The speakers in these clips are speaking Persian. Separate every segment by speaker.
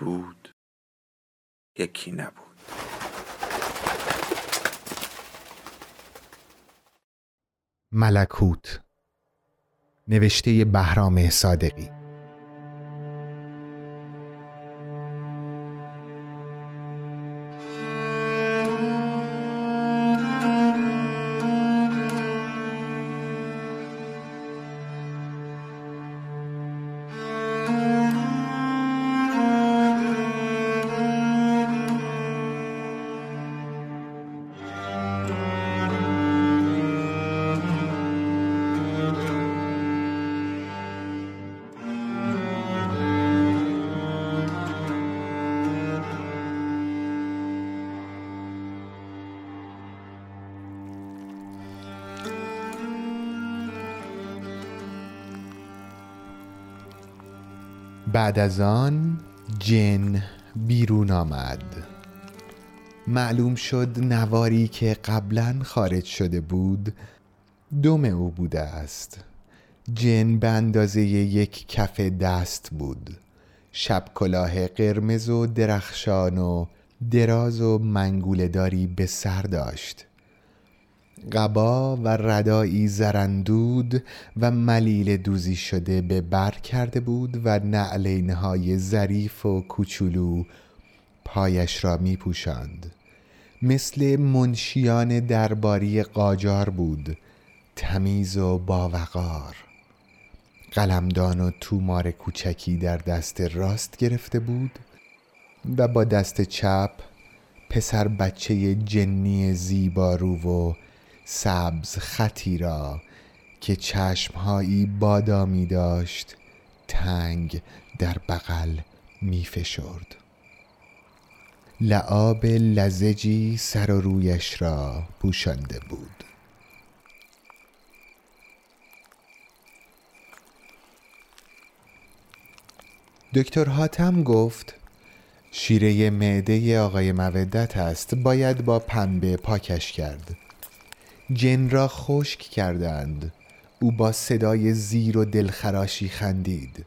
Speaker 1: بود یکی نبود.
Speaker 2: ملکوت نوشته بهرام صادقی. بعد از آن جن بیرون آمد. معلوم شد نواری که قبلا خارج شده بود دم او بوده است. جن به اندازه یک کف دست بود. شب کلاه قرمز و درخشان و دراز و منگولداری به سر داشت. قبا و ردایی زرندود و ملیل دوزی شده به بر کرده بود و نعلینهای ظریف و کوچولو پایش را می پوشند. مثل منشیان درباری قاجار بود تمیز و باوقار قلمدان و تومار کوچکی در دست راست گرفته بود و با دست چپ پسر بچه جنی زیبارو و سبز خطی را که چشمهایی بادامی داشت تنگ در بغل می فشرد. لعاب لزجی سر و رویش را پوشانده بود. دکتر حاتم گفت شیره معده آقای مودت است باید با پنبه پاکش کرد. جن را خشک کردند. او با صدای زیر و دلخراشی خندید.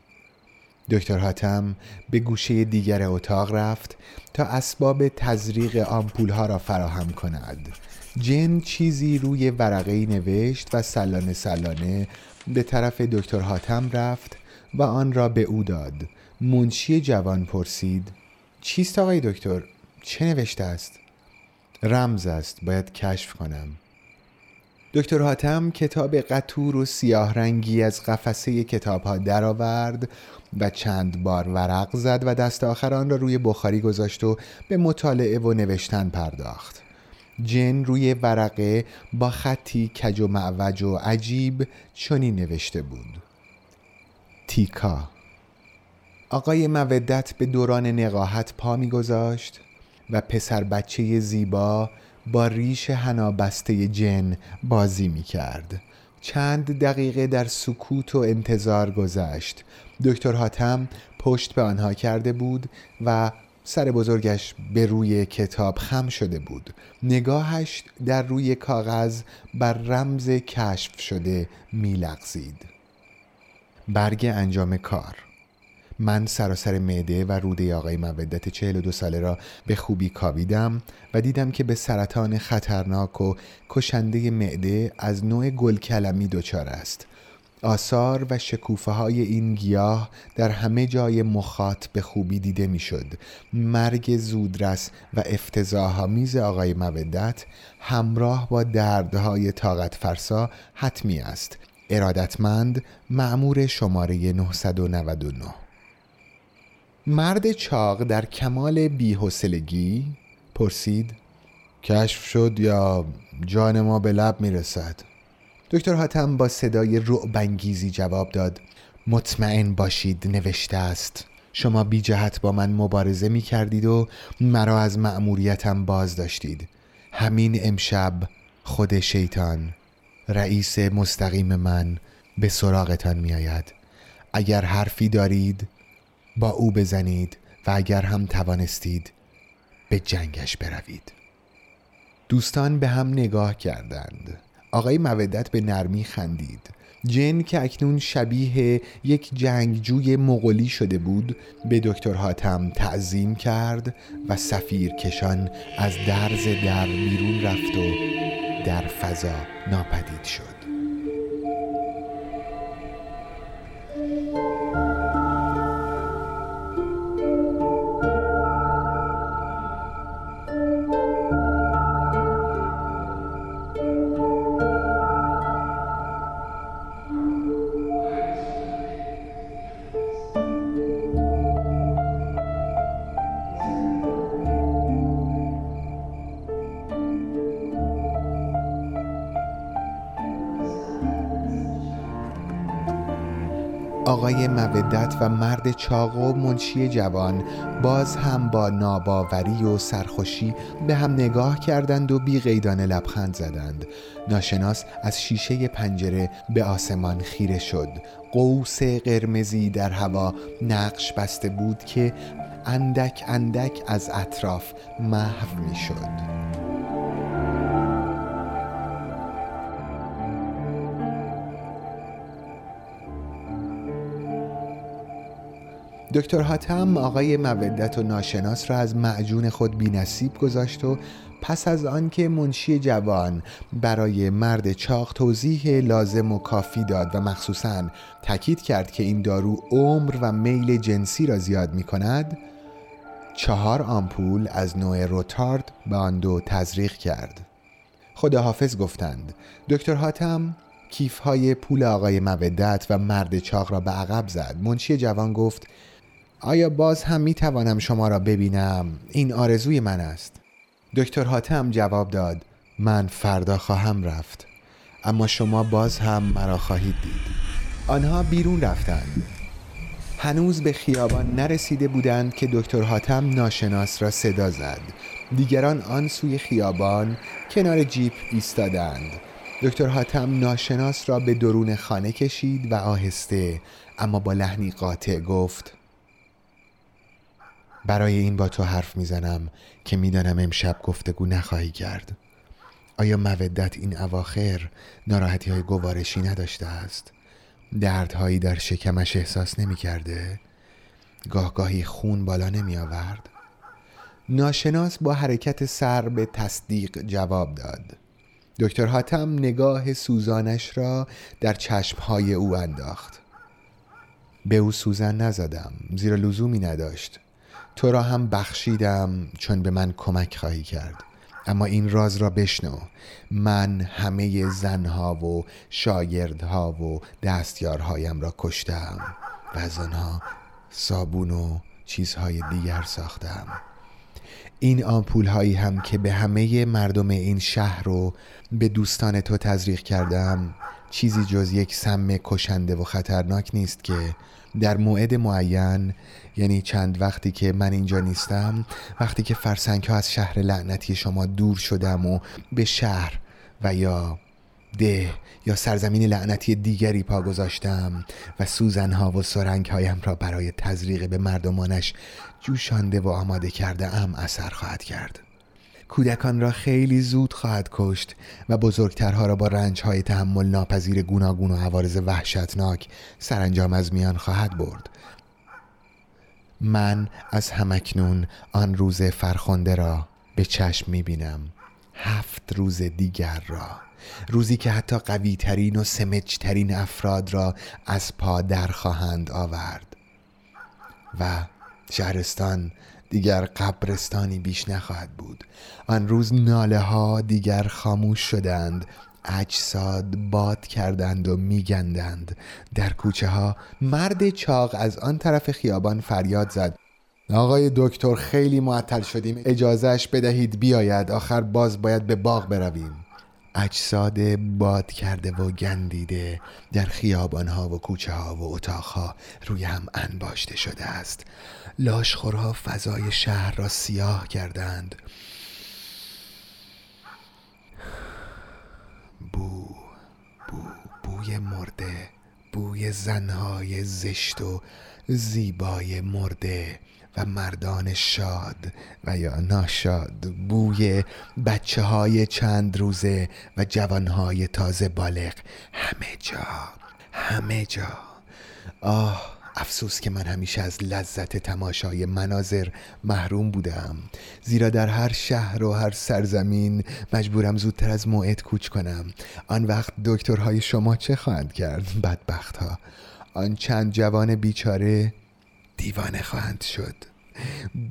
Speaker 2: دکتر حاتم به گوشه دیگر اتاق رفت تا اسباب تزریق آمپول ها را فراهم کند. جن چیزی روی ورقه نوشت و سلانه سلانه به طرف دکتر حاتم رفت و آن را به او داد. منشی جوان پرسید چیست آقای دکتر؟ چه نوشته است؟ رمز است باید کشف کنم. دکتر حاتم کتاب قطور و سیاه رنگی از قفسه کتاب ها درآورد و چند بار ورق زد و دست آخر آن را روی بخاری گذاشت و به مطالعه و نوشتن پرداخت. جن روی ورقه با خطی کج و معوج و عجیب چنین نوشته بود. تیکا. آقای مودت به دوران نقاهت پا میگذاشت و پسر بچه زیبا با ریش هنابسته جن بازی می کرد چند دقیقه در سکوت و انتظار گذشت. دکتر حاتم پشت به آنها کرده بود و سر بزرگش به روی کتاب خم شده بود. نگاهش در روی کاغذ بر رمز کشف شده میلغزید. برگ انجام کار. من سراسر معده و روده آقای مودت 42 ساله را به خوبی کاویدم و دیدم که به سرطان خطرناک و کشنده معده از نوع گل کلمی دچار است. آثار و شکوفه های این گیاه در همه جای مخاط به خوبی دیده می‌شد. مرگ زودرس و افتضاحآمیز آقای مودت همراه با دردهای طاقت فرسا حتمی است. ارادتمند معمور شماره 999 مرد چاق در کمال بیحسلگی پرسید کشف شد یا جان ما به لب می‌رسد؟ دکتر حاتم با صدای رعبانگیزی جواب داد مطمئن باشید نوشته است. شما بی جهت با من مبارزه می کردید و مرا از مأموریتم باز داشتید همین امشب خود شیطان رئیس مستقیم من به سراغتان می آید اگر حرفی دارید با او بزنید و اگر هم توانستید به جنگش بروید. دوستان به هم نگاه کردند. آقای مودت به نرمی خندید. جن که اکنون شبیه یک جنگجوی مغولی شده بود به دکتر حاتم تعظیم کرد و سفیر کشان از درز در بیرون رفت و در فضا ناپدید شد. آقای مودت و مرد چاق و منشی جوان باز هم با ناباوری و سرخوشی به هم نگاه کردند و بی غیدان لبخند زدند. ناشناس از شیشه پنجره به آسمان خیره شد. قوس قرمزی در هوا نقش بسته بود که اندک اندک از اطراف محو می شد دکتر حاتم آقای مودت و ناشناس را از معجون خود بی نصیب گذاشت و پس از آنکه منشی جوان برای مرد چاق توضیح لازم و کافی داد و مخصوصا تاکید کرد که این دارو عمر و میل جنسی را زیاد می کند چهار آمپول از نوع روتارد به آن دو تزریق کرد. خداحافظ گفتند دکتر حاتم کیف های پول آقای مودت و مرد چاق را به عقب زد. منشی جوان گفت آیا باز هم می توانم شما را ببینم؟ این آرزوی من است. دکتر حاتم جواب داد من فردا خواهم رفت. اما شما باز هم مرا خواهید دید. آنها بیرون رفتند. هنوز به خیابان نرسیده بودند که دکتر حاتم ناشناس را صدا زد. دیگران آن سوی خیابان کنار جیپ ایستادند. دکتر حاتم ناشناس را به درون خانه کشید و آهسته اما با لحنی قاطع گفت برای این با تو حرف می‌زنم که می‌دانم امشب گفتگو نخواهی کرد آیا مودت این اواخر ناراحتی های گوارشی نداشته است؟ دردهایی در شکمش احساس نمی کرده؟ گاه خون بالا نمی آورد؟ ناشناس با حرکت سر به تصدیق جواب داد دکتر حاتم نگاه سوزانش را در چشمهای او انداخت به او سوزن نزدم زیرا لزومی نداشت تو را هم بخشیدم چون به من کمک خواهی کرد. اما این راز را بشنو. من همه زنها و شاگردها و دستیارهایم را کشتم و از آنها صابون و چیزهای دیگر ساختم. این آمپول هایی هم که به همه مردم این شهر رو به دوستان تو تزریق کردم چیزی جز یک سم کشنده و خطرناک نیست که در موعد معین یعنی چند وقتی که من اینجا نیستم وقتی که فرسنگ ها از شهر لعنتی شما دور شدم و به شهر و یا ده یا سرزمین لعنتی دیگری پا گذاشتم و سوزنها و سرنگ هایم را برای تزریق به مردمانش جوشانده و آماده کرده ام اثر خواهد کرد. کودکان را خیلی زود خواهد کشت و بزرگترها را با رنجهای تحمل ناپذیر گوناگون و عوارض وحشتناک سرانجام از میان خواهد برد. من از همکنون آن روز فرخنده را به چشم می‌بینم هفت روز دیگر را. روزی که حتی قوی ترین و سمج ترین افراد را از پا در خواهند آورد. و شهرستان دیگر قبرستانی بیش نخواهد بود. آن روز ناله ها دیگر خاموش شدند اجساد باد کردند و میگندند. در کوچه ها مرد چاق از آن طرف خیابان فریاد زد. آقای دکتر خیلی معطل شدیم. اجازهش بدهید بیاید. آخر باز باید به باغ برویم. اجساد باد کرده و گندیده در خیابانها و کوچه ها و اتاقها روی هم انباشته شده است. لاشخورها فضای شهر را سیاه کردند. بو بو بوی مرده بوی زنهای زشت و زیبای مرده. و مردان شاد و یا ناشاد بوی بچه های چند روزه و جوانهای تازه بالغ. همه جا همه جا. آه افسوس که من همیشه از لذت تماشای مناظر محروم بودم. زیرا در هر شهر و هر سرزمین مجبورم زودتر از موعد کوچ کنم. آن وقت دکترهای شما چه خواهند کرد؟ بدبخت ها آن چند جوان بیچاره دیوانه خواهند شد.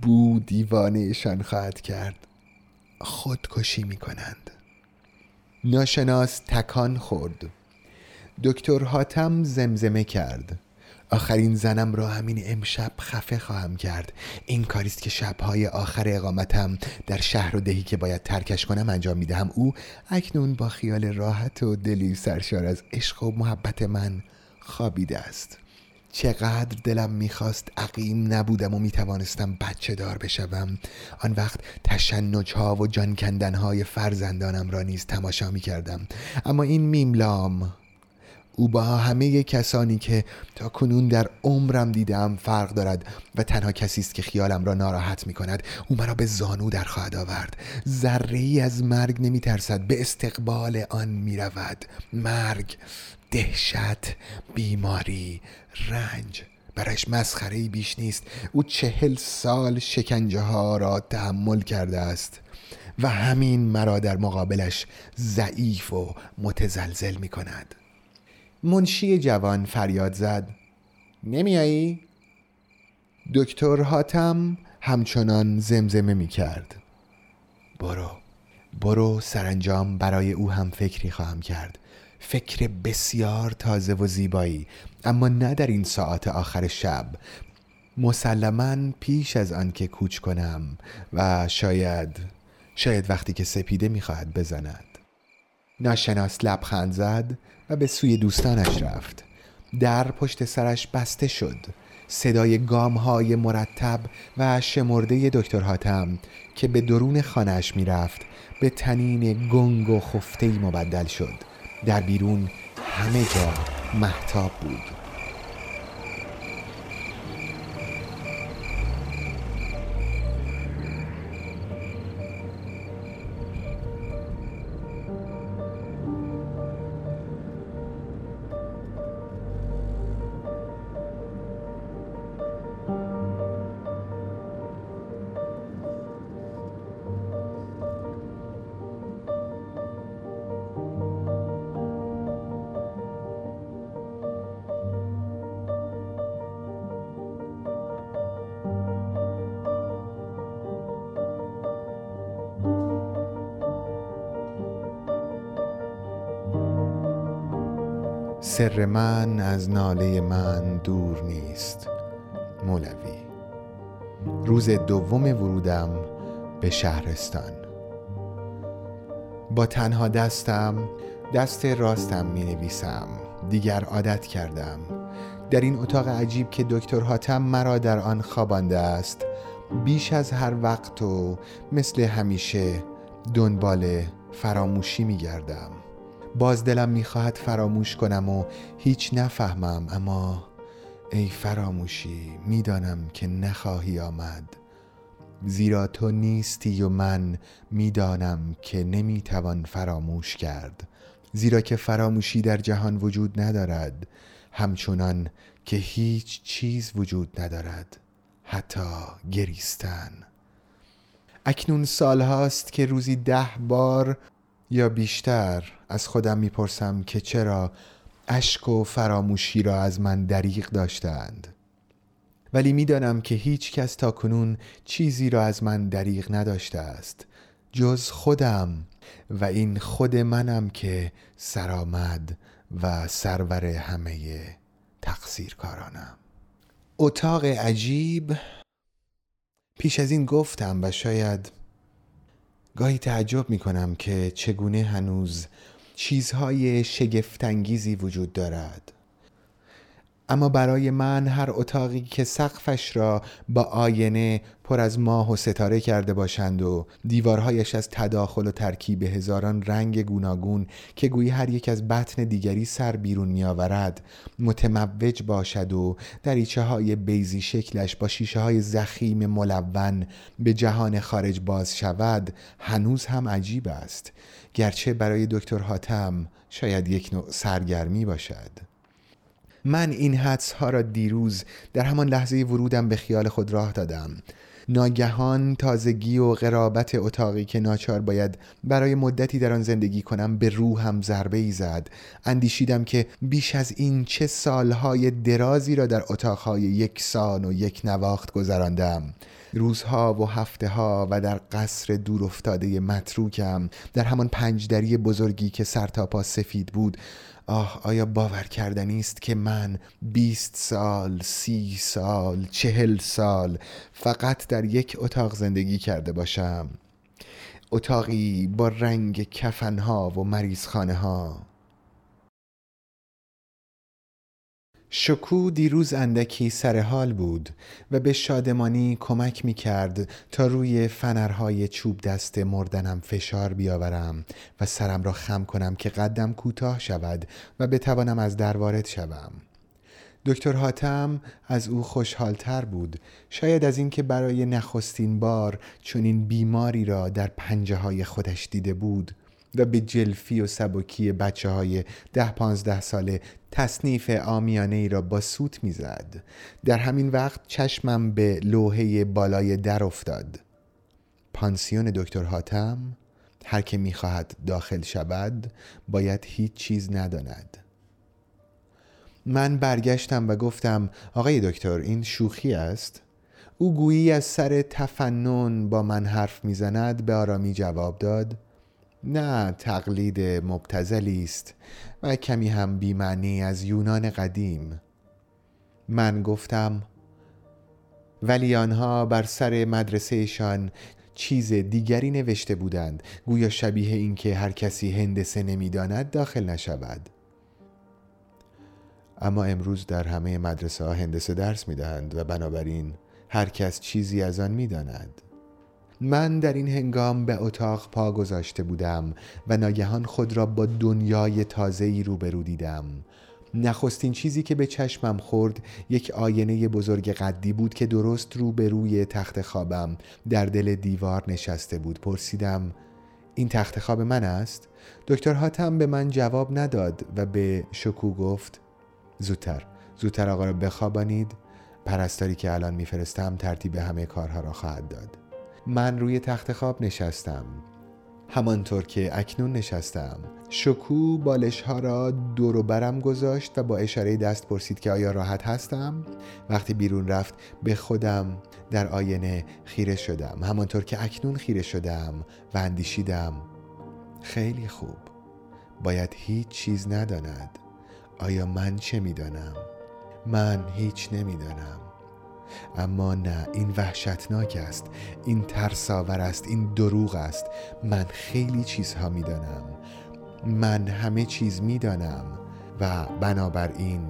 Speaker 2: بو دیوانهشان خواهد کرد. خودکشی می کنند ناشناس تکان خورد. دکتر حاتم زمزمه کرد. آخرین زنم را همین امشب خفه خواهم کرد. این کاریست که شبهای آخر اقامتم در شهر و دهی که باید ترکش کنم انجام می‌دهم. او اکنون با خیال راحت و دلی سرشار از عشق و محبت من خوابیده است. چقدر دلم می‌خواست عقیم نبودم و می‌توانستم بچه دار بشوم. آن وقت تشنج ها و جان کندن های فرزندانم را نیز تماشا می‌کردم. اما این میملام او با همه کسانی که تا کنون در عمرم دیدم فرق دارد و تنها کسی است که خیالم را ناراحت می کند او مرا به زانو در خواهد آورد. ذره ای از مرگ نمی ترسد به استقبال آن می رود مرگ دهشت بیماری رنج. برش مسخره بیش نیست. او چهل سال شکنجه ها را تحمل کرده است و همین مرا در مقابلش ضعیف و متزلزل می کند منشی جوان فریاد زد. نمیایی؟ دکتر حاتم همچنان زمزمه می کرد برو برو سرانجام برای او هم فکری خواهم کرد. فکر بسیار تازه و زیبایی اما نه در این ساعت آخر شب. مسلما پیش از آن که کوچ کنم و شاید شاید وقتی که سپیده می‌خواهد بزند. ناشناس لبخند زد. به سوی دوستانش رفت. در پشت سرش بسته شد. صدای گام های مرتب و شمرده دکتر حاتم که به درون خانهش می‌رفت به تنین گنگ و خفته مبدل شد. در بیرون همه جا محتاب بود. سر من از ناله من دور نیست. مولوی. روز دوم ورودم به شهرستان. با تنها دستم دست راستم می نویسم دیگر عادت کردم. در این اتاق عجیب که دکتر حاتم مرا در آن خوابانده است بیش از هر وقت و مثل همیشه دنبال فراموشی می گردم باز دلم می‌خواهد فراموش کنم و هیچ نفهمم. اما ای فراموشی می‌دانم که نخواهی آمد. زیرا تو نیستی و من می‌دانم که نمی‌توان فراموش کرد. زیرا که فراموشی در جهان وجود ندارد همچنان که هیچ چیز وجود ندارد. حتی گریستن. اکنون سالهاست که روزی ده بار یا بیشتر از خودم می‌پرسم که چرا اشک و فراموشی را از من دریغ داشتند. ولی می‌دانم که هیچ کس تا کنون چیزی را از من دریغ نداشته است جز خودم و این خود منم که سرآمد و سرور همه تقصیر کارانم اتاق عجیب. پیش از این گفتم و شاید گاهی تعجب می کنم که چگونه هنوز چیزهای شگفتانگیزی وجود دارد. اما برای من هر اتاقی که سقفش را با آینه پر از ماه و ستاره کرده باشند و دیوارهایش از تداخل و ترکیب هزاران رنگ گوناگون که گویی هر یک از بطن دیگری سر بیرون می آورد متموج باشد و دریچه های بیزی شکلش با شیشه های زخیم ملون به جهان خارج باز شود هنوز هم عجیب است. گرچه برای دکتر حاتم شاید یک نوع سرگرمی باشد. من این حدس ها را دیروز در همان لحظه ورودم به خیال خود راه دادم. ناگهان تازگی و قرابت اتاقی که ناچار باید برای مدتی در آن زندگی کنم به روحم ضربه ای زد. اندیشیدم که بیش از این چه سالهای درازی را در اتاقهای یکسان و یک نواخت گذراندم. روزها و هفته ها و در قصر دور افتاده متروکم در همان پنجدری بزرگی که سرتاپا سفید بود آه آیا باور کردنی است که من بیست سال سی سال چهل سال فقط در یک اتاق زندگی کرده باشم؟ اتاقی با رنگ کفنها و مریضخانه ها شکو دیروز اندکی سر حال بود و به شادمانی کمک می کرد تا روی فنرهای چوب دست مردنم فشار بیاورم و سرم را خم کنم که قدم کوتاه شود و بتوانم از در وارد شوم. دکتر حاتم از او خوشحالتر بود شاید از اینکه برای نخستین بار چنین بیماری را در پنجه های خودش دیده بود و به جلفی و سبکی بچه های ده پانزده ساله تصنیف آمیانه ای را با سوت می‌زد. در همین وقت چشمم به لوحه بالای در افتاد. پانسیون دکتر حاتم هر که می‌خواهد داخل شود باید هیچ چیز نداند. من برگشتم و گفتم آقای دکتر این شوخی است؟ او گویی از سر تفنن با من حرف می‌زند به آرامی جواب داد نه تقلید مبتزلی است و کمی هم بیمعنی از یونان قدیم. من گفتم ولی آنها بر سر مدرسهشان چیز دیگری نوشته بودند. گویا شبیه اینکه هر کسی هندسه نمی‌داند داخل نشود. اما امروز در همه مدرسه ها هندسه درس می‌دهند و بنابراین هر کس چیزی از آن می‌داند. من در این هنگام به اتاق پا گذاشته بودم و ناگهان خود را با دنیای تازه‌ای روبرو دیدم. نخستین چیزی که به چشمم خورد یک آینه بزرگ قدی بود که درست روبروی تخت خوابم در دل دیوار نشسته بود. پرسیدم این تخت خواب من است؟ دکتر هاتم به من جواب نداد و به شکو گفت زودتر زودتر آقا را بخوابانید پرستاری که الان میفرستم ترتیب همه کارها را خواهد داد. من روی تخت خواب نشستم. همانطور که اکنون نشستم. شکو بالش ها را دور برم گذاشت و با اشاره دست پرسید که آیا راحت هستم؟ وقتی بیرون رفت به خودم در آینه خیره شدم. همانطور که اکنون خیره شدم و اندیشیدم خیلی خوب. باید هیچ چیز نداند. آیا من چه می‌دانم؟ من هیچ نمی‌دانم. اما نه این وحشتناک است این ترساور است این دروغ است. من خیلی چیزها می‌دانم. من همه چیز می‌دانم. و بنابراین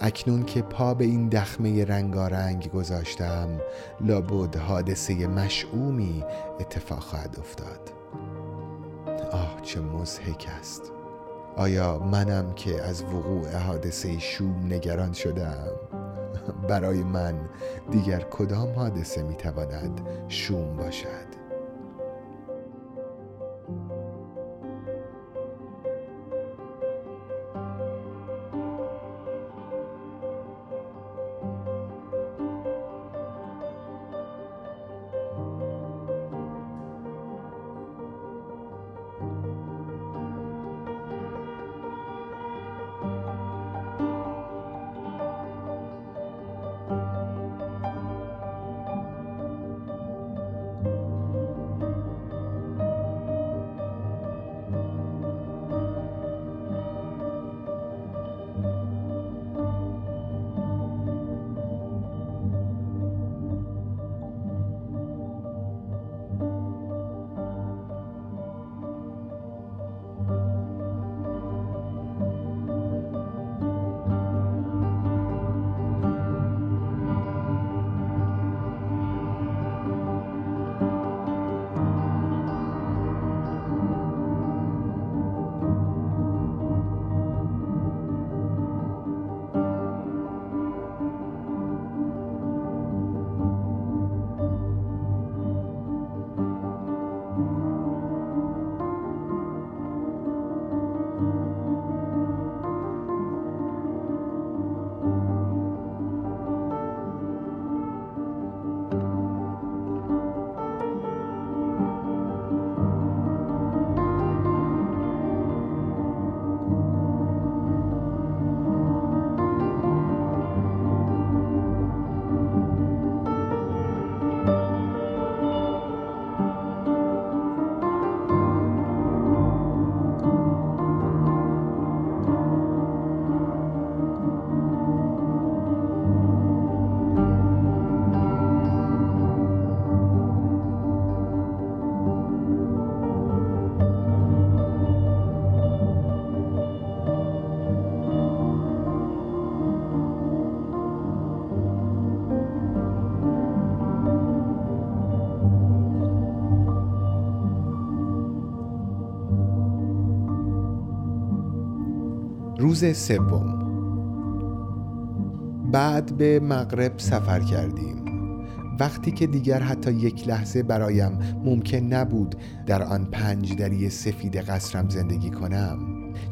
Speaker 2: اکنون که پا به این دخمه رنگارنگ گذاشتم لابد حادثه مشعومی اتفاق خواهد افتاد. آه چه مزهک است. آیا منم که از وقوع حادثه شوم نگران شدم برای من دیگر کدام حادثه می‌تواند شوم باشد؟ روز سوم. بعد به مغرب سفر کردیم. وقتی که دیگر حتی یک لحظه برایم ممکن نبود در آن پنج دری سفید قصرم زندگی کنم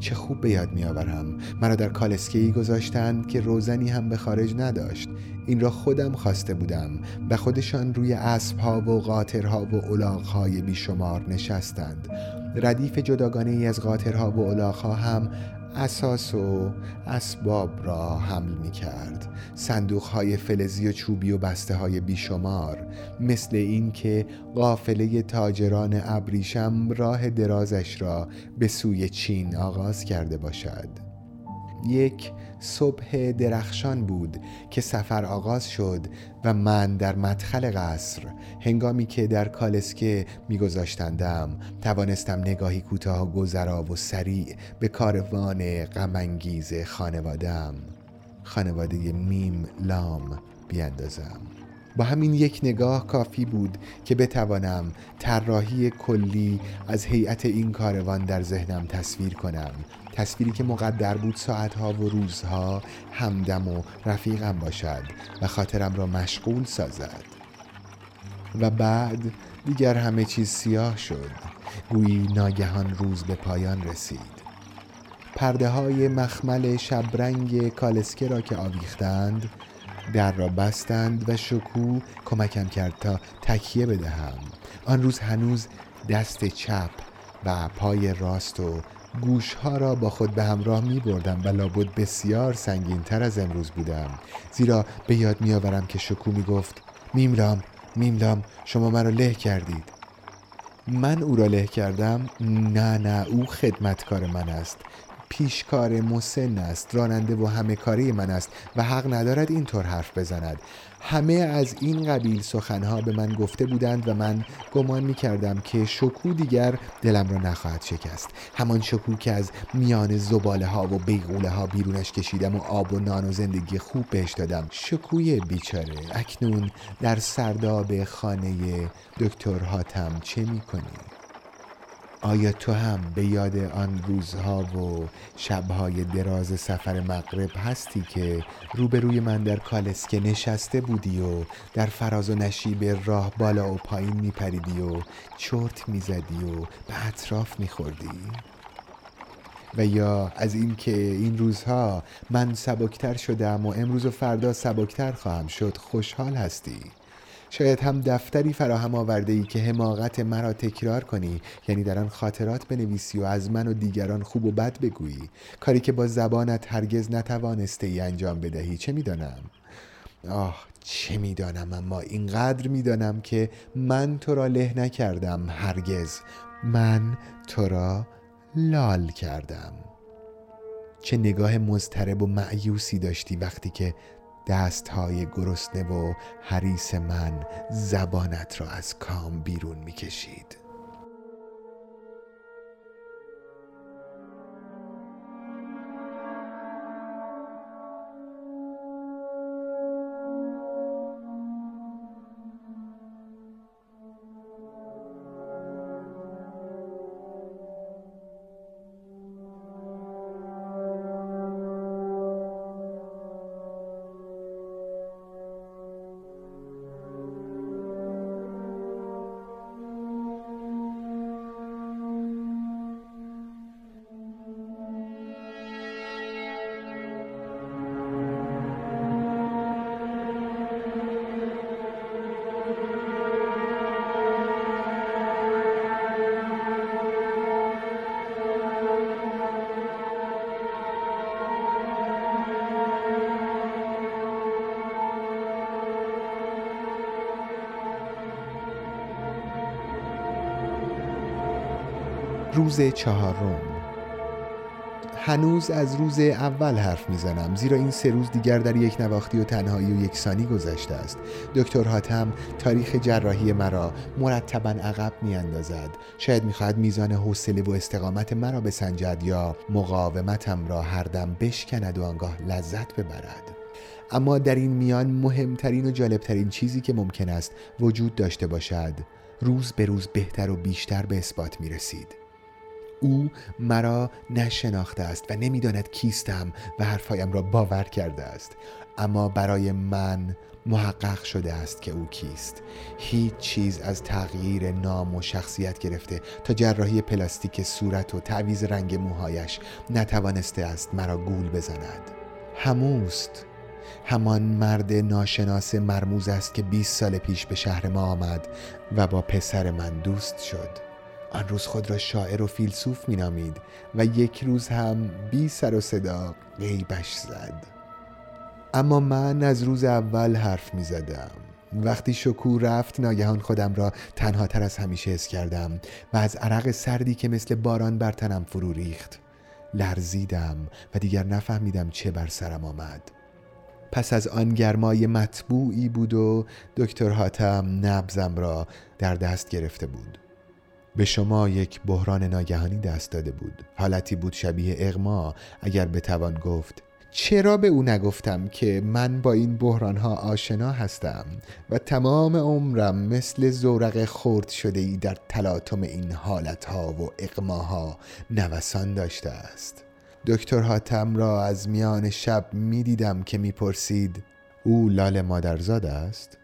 Speaker 2: چه خوب به یاد میآورم. مرا در کالسکی گذاشتند که روزنی هم به خارج نداشت. این را خودم خواسته بودم. و خودشان روی اسبها و قاطرها و الاغهای بیشمار نشستند. ردیف جداگانه ای از قاطرها و الاغها هم اساس و اسباب را حمل می کرد صندوق های فلزی و چوبی و بسته های بیشمار مثل این که قافله تاجران ابریشم راه درازش را به سوی چین آغاز کرده باشد. یک صبح درخشان بود که سفر آغاز شد و من در مدخل قصر هنگامی که در کالسکه میگذاشتندم توانستم نگاهی کوتاه و گذرا و سریع به کاروان غمانگیز خانوادم خانواده میم لام بیاندازم. با همین یک نگاه کافی بود که بتوانم طراحی کلی از هیئت این کاروان در ذهنم تصویر کنم. تصویری که مقدر بود ساعتها و روزها همدم و رفیقم باشد و خاطرم را مشغول سازد. و بعد دیگر همه چیز سیاه شد. گویی ناگهان روز به پایان رسید. پرده های مخمل شبرنگ کالسکه را که آویختند در را بستند و شکو کمکم کرد تا تکیه بدهم. آن روز هنوز دست چپ و پای راست و گوشها را با خود به همراه می بردم و لابد بسیار سنگین تر از امروز بودم. زیرا به یاد می آورم که شکو می گفت میمرام میملام شما مرا له کردید. من او را له کردم؟ نه نه او خدمتکار من است. پیشکار مسن است راننده و همه کاری من است و حق ندارد اینطور حرف بزند. همه از این قبیل سخنها به من گفته بودند و من گمان می کردم که شکو دیگر دلم را نخواهد شکست. همان شکو که از میان زباله ها و بیغوله ها بیرونش کشیدم و آب و نان و زندگی خوب بهش دادم. شکوی بیچاره. اکنون در سرداب خانه دکتر هاتم چه می کنی؟ آیا تو هم به یاد آن روزها و شبهای دراز سفر مغرب هستی که روبروی من در کالسکه نشسته بودی و در فراز و نشیب راه بالا و پایین میپریدی و چرت می‌زدی و به اطراف میخوردی؟ و یا از اینکه این روزها من سبکتر شدم و امروز و فردا سبکتر خواهم شد خوشحال هستی؟ شاید هم دفتری فراهم آورده ای که حماقت مرا تکرار کنی. یعنی در آن خاطرات بنویسی و از من و دیگران خوب و بد بگویی. کاری که با زبانت هرگز نتوانسته ای انجام بدهی. چه می‌دانم؟ آه چه می‌دانم؟ اما اینقدر می‌دانم که من تو را له نکردم. هرگز. من تو را لال کردم. چه نگاه مضطرب و معیوسی داشتی وقتی که دست های گرسنه و حریس من زبانت را از کام بیرون می کشید. روز چهارم. هنوز از روز اول حرف می‌زنم زیرا این سه روز دیگر در یک نواختی و تنهایی و یکسانی گذشته است. دکتر حاتم تاریخ جراحی مرا مرتبا عقب میاندازد. شاید می‌خواهد میزان حوصله و استقامت مرا بسنجد یا مقاومتم را هر دم بشکند و آنگاه لذت ببرد. اما در این میان مهمترین و جالبترین چیزی که ممکن است وجود داشته باشد روز به روز بهتر و بیشتر به اثبات می رسید او مرا نشناخته است و نمی‌داند کیستم و حرفهایم را باور کرده است. اما برای من محقق شده است که او کیست. هیچ چیز از تغییر نام و شخصیت گرفته تا جراحی پلاستیک صورت و تعویز رنگ موهایش نتوانسته است مرا گول بزند. هموست. همان مرد ناشناس مرموز است که 20 سال پیش به شهر ما آمد و با پسر من دوست شد. آن روز خود را شاعر و فیلسوف مینامید و یک روز هم بی سر و صدا غیبش زد. اما من از روز اول حرف می زدم وقتی شکور رفت ناگهان خودم را تنها تر از همیشه حس کردم و از عرق سردی که مثل باران بر تنم فرو ریخت لرزیدم و دیگر نفهمیدم چه بر سرم آمد. پس از آن گرمای مطبوعی بود و دکتر حاتم نبزم را در دست گرفته بود. به شما یک بحران ناگهانی دست داده بود. حالتی بود شبیه اغما. اگر بتوان گفت چرا به او نگفتم که من با این بحران ها آشنا هستم و تمام عمرم مثل زورق خورد شده ای در تلاطم این حالت ها و اقماها نوسان داشته است؟ دکتر حاتم را از میان شب می دیدم که می پرسید او لال مادرزاد است؟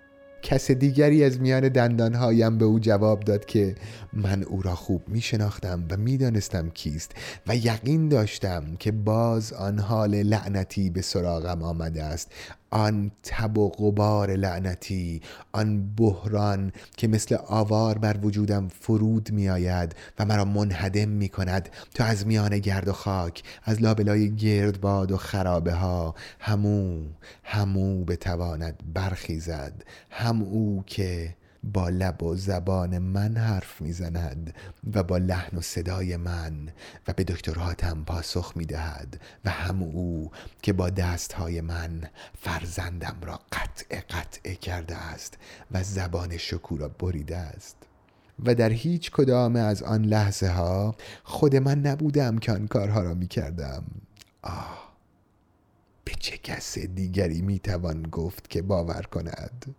Speaker 2: کس دیگری از میان دندانهایم به او جواب داد که من او را خوب می شناختم و می دانستم کیست و یقین داشتم که باز آن حال لعنتی به سراغم آمده است. آن تب و غبار لعنتی آن بحران که مثل آوار بر وجودم فرود می آید و مرا منهدم می کند تا از میان گرد و خاک از لابلای گرد باد و خرابه ها همو همو بتواند برخیزد. هم او که با لب و زبان من حرف می‌زند و با لحن و صدای من و به دکترهاتم پاسخ می‌دهد و هم او که با دستهای من فرزندم را قطع قطع کرده است و زبان شکو را بریده است. و در هیچ کدام از آن لحظه ها خود من نبودم که آن کارها را می کردم آه! به چه کس دیگری می توان گفت که باور کند؟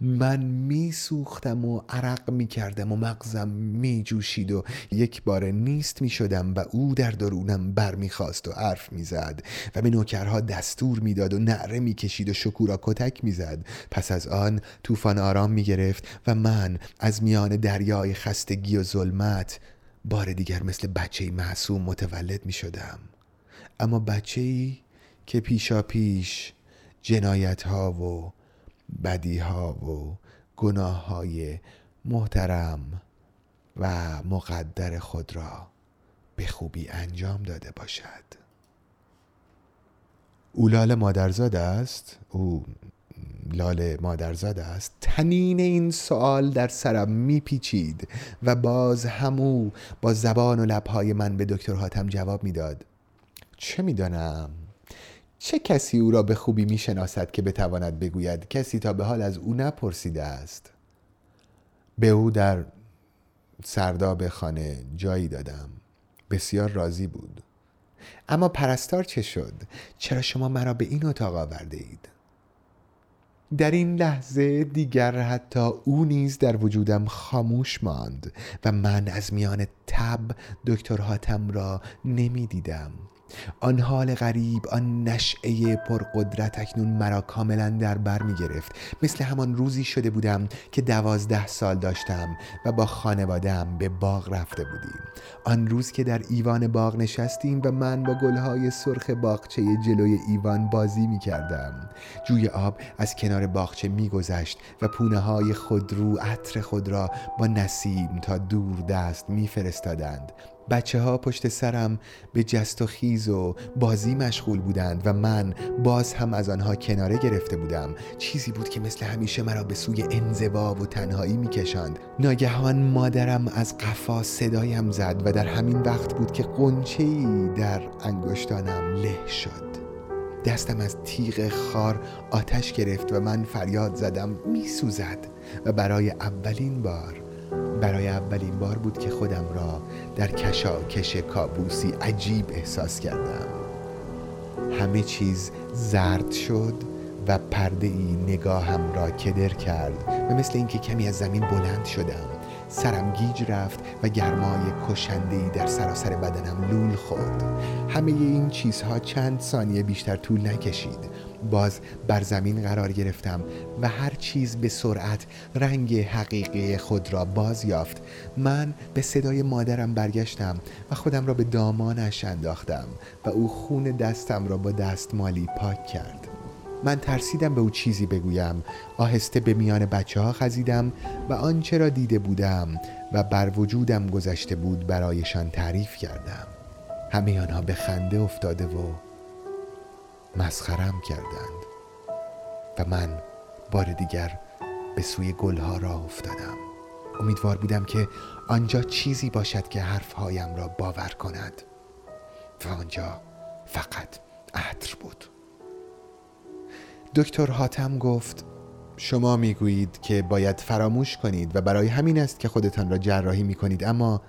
Speaker 2: من میسوختم و عرق می‌کردم و مغزم میجوشید و یک بار نیست می‌شدم و او در درونم برمیخواست و حرف می‌زد و به نوکرها دستور می‌داد و نعره می‌کشید و شکورا کتک می‌زد. پس از آن طوفان آرام می‌گرفت و من از میان دریای خستگی و ظلمت بار دیگر مثل بچه معصوم متولد می شدم اما بچه که پیشا پیش جنایت ها و بدی ها و گناه های محترم و مقدر خود را به خوبی انجام داده باشد. او لال مادرزاد است. او لال مادرزاد است. تنین این سوال در سرم میپیچید و باز همو با زبان و لبهای من به دکتر حاتم جواب می‌داد. چه می‌دانم؟ چه کسی او را به خوبی می شناسد که بتواند بگوید کسی تا به حال از او نپرسیده است به او در سرداب خانه جایی دادم بسیار راضی بود اما پرستار چه شد؟ چرا شما مرا به این اتاق آورده اید؟ در این لحظه دیگر حتی او نیز در وجودم خاموش ماند و من از میان تب دکتر حاتم را نمی‌دیدم آن حال غریب آن نشعه پرقدرت اکنون مرا کاملا در بر می گرفت. مثل همان روزی شده بودم که دوازده سال داشتم و با خانوادم به باغ رفته بودیم. آن روز که در ایوان باغ نشستیم و من با گلهای سرخ باغچه جلوی ایوان بازی می کردم. جوی آب از کنار باغچه می گذشت و پونه های خودرو عطر خود را با نسیم تا دور دست می فرستادند. بچه ها پشت سرم به جست و خیز و بازی مشغول بودند و من باز هم از آنها کناره گرفته بودم. چیزی بود که مثل همیشه مرا به سوی انزوا و تنهایی میکشاند. ناگهان مادرم از قفا صدایم زد و در همین وقت بود که قنچهای در انگشتانم له شد. دستم از تیغ خار آتش گرفت و من فریاد زدم میسوزد. و برای اولین بار برای اولین بار بود که خودم را در کشاکش کابوسی عجیب احساس کردم. همه چیز زرد شد و پرده ای نگاهم را کدر کرد و مثل اینکه کمی از زمین بلند شدم سرم گیج رفت و گرمای کشندهی در سراسر بدنم لول خورد. همه این چیزها چند ثانیه بیشتر طول نکشید. باز بر زمین قرار گرفتم و هر چیز به سرعت رنگ حقیقی خود را باز یافت. من به صدای مادرم برگشتم و خودم را به دامانش انداختم و او خون دستم را با دستمالی پاک کرد. من ترسیدم به او چیزی بگویم. آهسته به میان بچه ها خزیدم و آنچه را دیده بودم و بر وجودم گذشته بود برایشان تعریف کردم. همه آنها به خنده افتاده و مسخرم کردند و من بار دیگر به سوی گلها را افتادم امیدوار بودم که آنجا چیزی باشد که حرفهایم را باور کند و آنجا فقط عطر بود دکتر حاتم گفت شما می‌گویید که باید فراموش کنید و برای همین است که خودتان را جراحی می کنید اما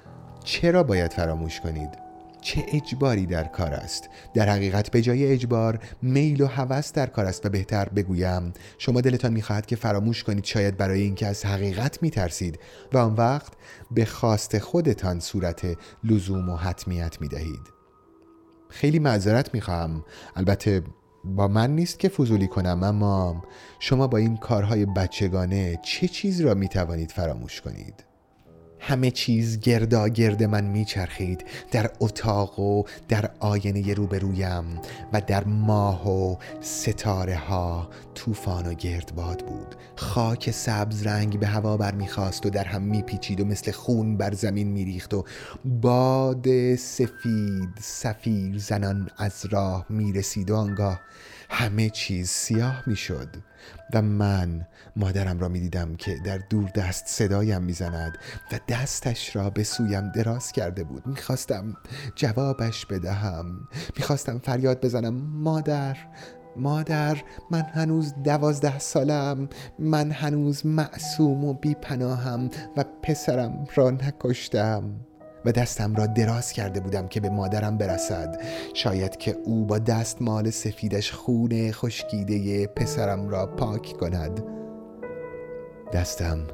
Speaker 2: چرا باید فراموش کنید؟ چه اجباری در کار است؟ در حقیقت به جای اجبار میل و هوس در کار است و بهتر بگویم. شما دلتان می‌خواهد که فراموش کنید شاید برای اینکه از حقیقت میترسید و آن وقت به خواست خودتان صورت لزوم و حتمیت می‌دهید. خیلی معذرت می‌خواهم. البته با من نیست که فضولی کنم اما شما با این کارهای بچگانه چه چیز را می‌توانید فراموش کنید؟ همه چیز گردا گرد من میچرخید در اتاق و در آینه روبرویم و در ماه و ستاره ها طوفان و گردباد بود. خاک سبز رنگ به هوا برمیخواست و در هم میپیچید و مثل خون بر زمین میریخت و باد سفید سفیر زنان از راه می‌رسید و آنگاه همه چیز سیاه می‌شد و من مادرم را می دیدم که در دور دست صدایم می‌زند و دستش را به سویم دراز کرده بود. می‌خواستم جوابش بدهم. می‌خواستم فریاد بزنم. مادر مادر من هنوز دوازده سالم. من هنوز معصوم و بیپناهم و پسرم را نکشتم. و دستم را دراز کرده بودم که به مادرم برسد. شاید که او با دستمال سفیدش خون خشکیده پسرم را پاک کند. دستم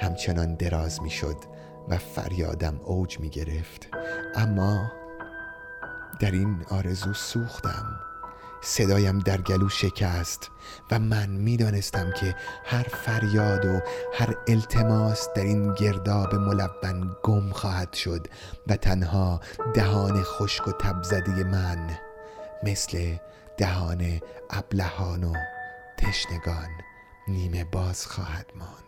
Speaker 2: همچنان دراز می شد و فریادم اوج می گرفت اما در این آرزو سوختم. صدایم در گلو شکست و من می‌دانستم که هر فریاد و هر التماس در این گرداب ملبن گم خواهد شد و تنها دهان خشک و تبزده من مثل دهان ابلهان و تشنگان. نیمه باز خواهد ماند.